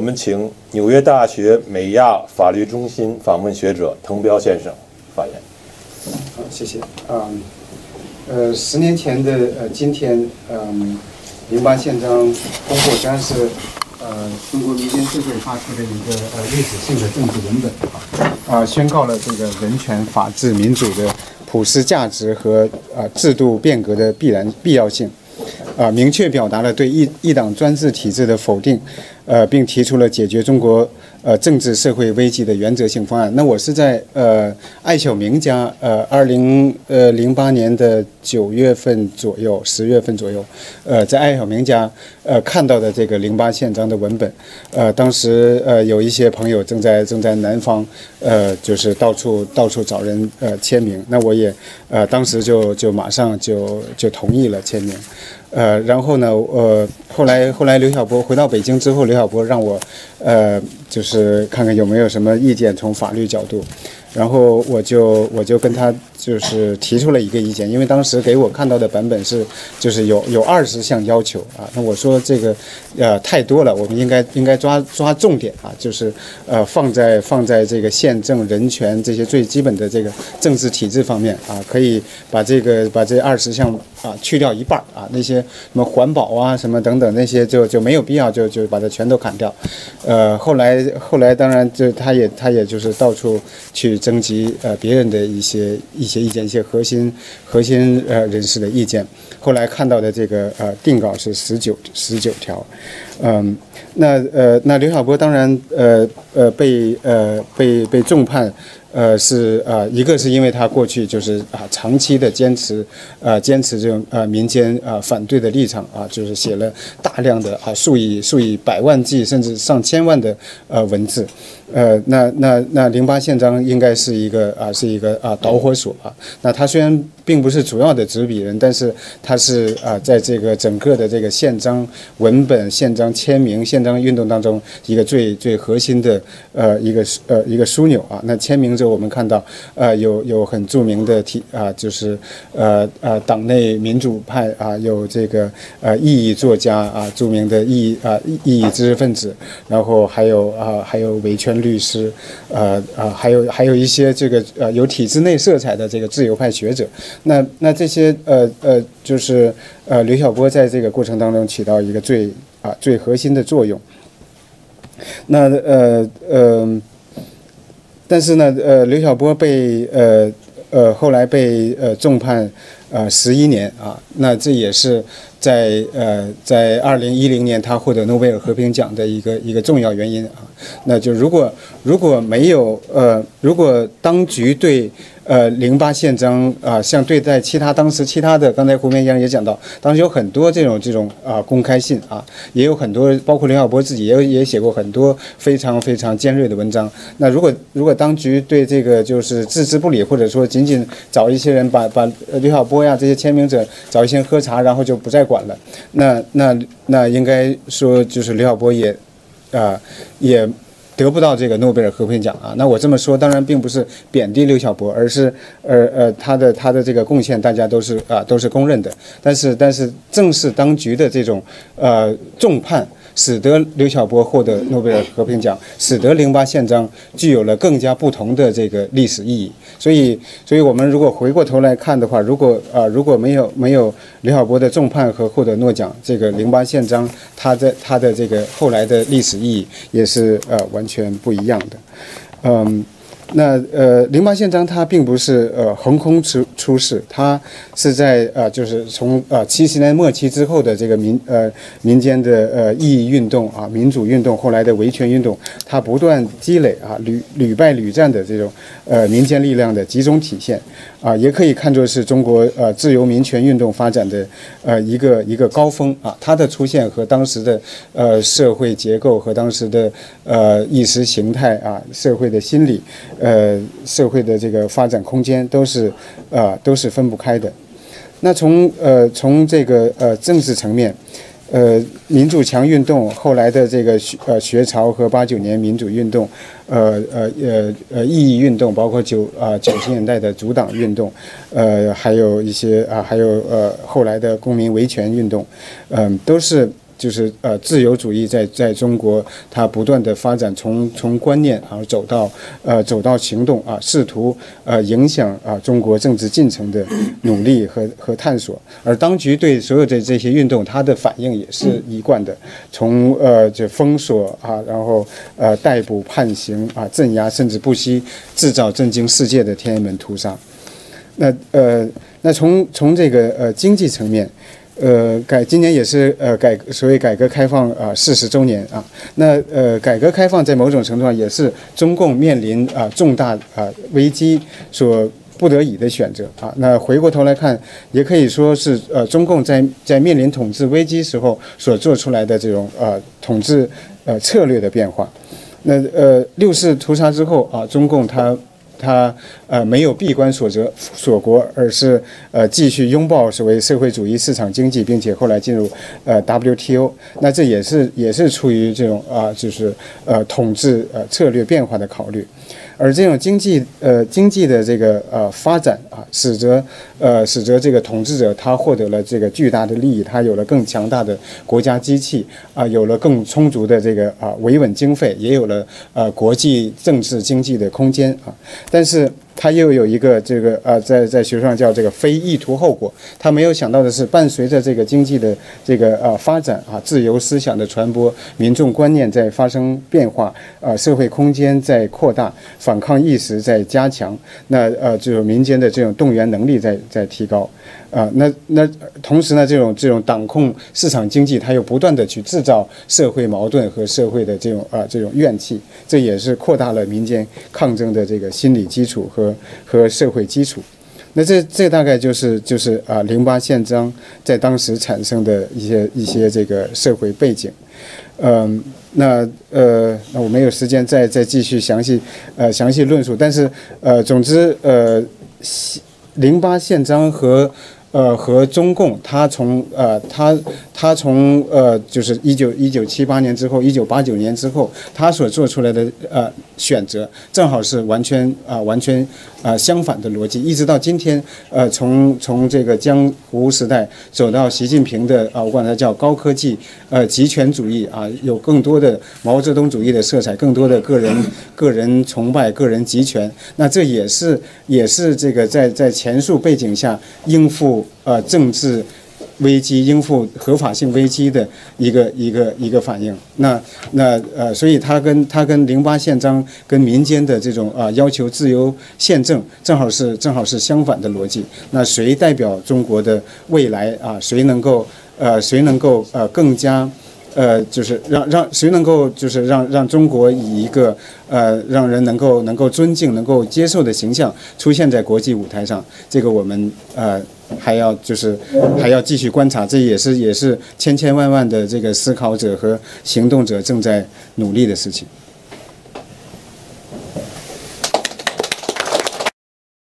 我们请纽约大学美亚法律中心访问学者滕彪先生发言。好，谢谢。嗯，呃，十年前的呃今天，嗯，零八宪章通过，将是呃中国民间社会发出的一个呃历史性的政治文本啊，宣告了这个人权、法治、民主的普世价值和啊制度变革的必然必要性。啊，明确表达了对一一党专制体制的否定，呃，并提出了解决中国呃政治社会危机的原则性方案。那我是在呃艾晓明家，呃，二零呃零八年的九月份左右，十月份左右，呃，在艾晓明家呃看到的这个零八宪章的文本，呃，当时呃有一些朋友正在正在南方，呃，就是到处到处找人呃签名，那我也呃当时就就马上就就同意了签名。呃，然后呢，呃，后来后来刘晓波回到北京之后，刘晓波让我，呃，就是看看有没有什么意见，从法律角度。然后我就我就跟他就是提出了一个意见，因为当时给我看到的版本是就是有有二十项要求啊，那我说这个呃太多了，我们应该应该抓抓重点啊，就是呃放在放在这个宪政、人权这些最基本的这个政治体制方面啊，可以把这个把这二十项啊去掉一半啊，那些什么环保啊什么等等那些就就没有必要就就把它全都砍掉，呃后来后来当然就他也他也就是到处去。征集呃别人的一些一些意见，一些核心核心呃人士的意见。后来看到的这个呃定稿是十九十九条，嗯，那呃那刘晓波当然呃呃被呃被被重判。呃，是呃，一个是因为他过去就是啊，长期的坚持，呃，坚持这种呃民间呃反对的立场啊，就是写了大量的啊数以数以百万计甚至上千万的呃文字，呃，那那那零八宪章应该是一个啊是一个啊导火索啊，那他虽然并不是主要的执笔人，但是他是啊在这个整个的这个宪章文本、宪章签名、宪章运动当中一个最最核心的呃一个呃一个枢纽啊，那签名。之后我们看到，呃，有有很著名的体啊，就是呃呃党内民主派啊，有这个呃异议作家啊，著名的异啊异议知识分子，然后还有啊还有维权律师，呃啊还有还有一些这个呃有体制内色彩的这个自由派学者，那那这些呃呃就是呃刘晓波在这个过程当中起到一个最啊最核心的作用，那呃呃。但是呢，呃，刘晓波被呃呃后来被呃重判呃十一年啊，那这也是在呃在二零一零年他获得诺贝尔和平奖的一个一个重要原因啊。那就如果如果没有呃如果当局对呃，零八宪章啊，像对待其他当时其他的，刚才胡先生也讲到，当时有很多这种这种啊公开信啊，也有很多，包括刘晓波自己也也写过很多非常非常尖锐的文章。那如果如果当局对这个就是置之不理，或者说仅仅找一些人把把刘晓波呀这些签名者找一些人喝茶，然后就不再管了，那那那应该说就是刘晓波也啊也。得不到这个诺贝尔和平奖啊？那我这么说当然并不是贬低刘晓波，而是呃呃他的他的这个贡献大家都是啊都是公认的。但是但是正是当局的这种呃重判。使得刘晓波获得诺贝尔和平奖，使得零八宪章具有了更加不同的这个历史意义。所以，所以我们如果回过头来看的话，如果啊如果没有没有刘晓波的重判和获得诺奖，这个零八宪章它的它的这个后来的历史意义也是呃完全不一样的，嗯。那呃，零八宪章它并不是呃横空出出世，它是在呃就是从呃七十年末期之后的这个民呃民间的呃异议运动啊民主运动后来的维权运动，它不断积累啊屡屡败屡战的这种呃民间力量的集中体现啊，也可以看作是中国呃自由民权运动发展的呃一个一个高峰啊，它的出现和当时的呃社会结构和当时的呃意识形态啊社会的心理。呃，社会的这个发展空间都是，呃，都是分不开的。那从呃从这个呃政治层面，呃民主强运动后来的这个学呃学潮和八九年民主运动，呃呃呃呃异议运动，包括九啊九十年代的阻挡运动，呃还有一些啊还有呃后来的公民维权运动，嗯都是。就是呃自由主义在在中国它不断的发展，从从观念啊走到呃走到行动啊，试图呃影响啊中国政治进程的努力和和探索。而当局对所有的这些运动，它的反应也是一贯的，从呃这封锁啊，然后呃逮捕、判刑啊、镇压，甚至不惜制造震惊世界的天安门屠杀。那呃，那从从这个呃经济层面，呃改今年也是呃改所谓改革开放啊四十周年啊，那呃改革开放在某种程度上也是中共面临啊重大啊危机所不得已的选择啊。那回过头来看，也可以说是呃中共在在面临统治危机时候所做出来的这种呃统治呃策略的变化。那呃六四屠杀之后啊，中共它。他呃没有闭关锁则锁国，而是呃继续拥抱所谓社会主义市场经济，并且后来进入呃 WTO。那这也是也是出于这种啊，就是呃统治呃策略变化的考虑。而这种经济呃经济的这个呃发展啊，使得呃使得这个统治者他获得了这个巨大的利益，他有了更强大的国家机器啊，有了更充足的这个啊维稳经费，也有了呃国际政治经济的空间啊，但是。他又有一个这个呃，在在学术上叫这个非意图后果。他没有想到的是，伴随着这个经济的这个呃发展啊，自由思想的传播，民众观念在发生变化，呃，社会空间在扩大，反抗意识在加强，那呃，就是民间的这种动员能力在在提高。啊，那那同时呢，这种这种党控市场经济，它又不断的去制造社会矛盾和社会的这种啊这种怨气，这也是扩大了民间抗争的这个心理基础和和社会基础。那这这大概就是就是啊零八宪章在当时产生的一些一些这个社会背景。嗯，那呃那我没有时间再再继续详细呃详细论述，但是呃总之呃零八宪章和呃，和中共，他从呃，他他从呃，就是一九一九七八年之后，一九八九年之后，他所做出来的呃选择，正好是完全啊，完全啊相反的逻辑。一直到今天，呃，从从这个江湖时代走到习近平的啊，我管它叫高科技呃集权主义啊，有更多的毛泽东主义的色彩，更多的个人 个人崇拜、个人集权。那这也是也是这个在在前述背景下应付。呃，政治危机应付合法性危机的一个一个一个反应。那那呃，所以它跟它跟零八宪章跟民间的这种啊要求自由宪政正好是正好是相反的逻辑。那谁代表中国的未来啊？谁能够呃谁能够呃更加？呃，就是让让谁能够就是让让中国以一个呃让人能够能够尊敬、能够接受的形象出现在国际舞台上，这个我们呃还要就是还要继续观察，这也是也是千千万万的这个思考者和行动者正在努力的事情。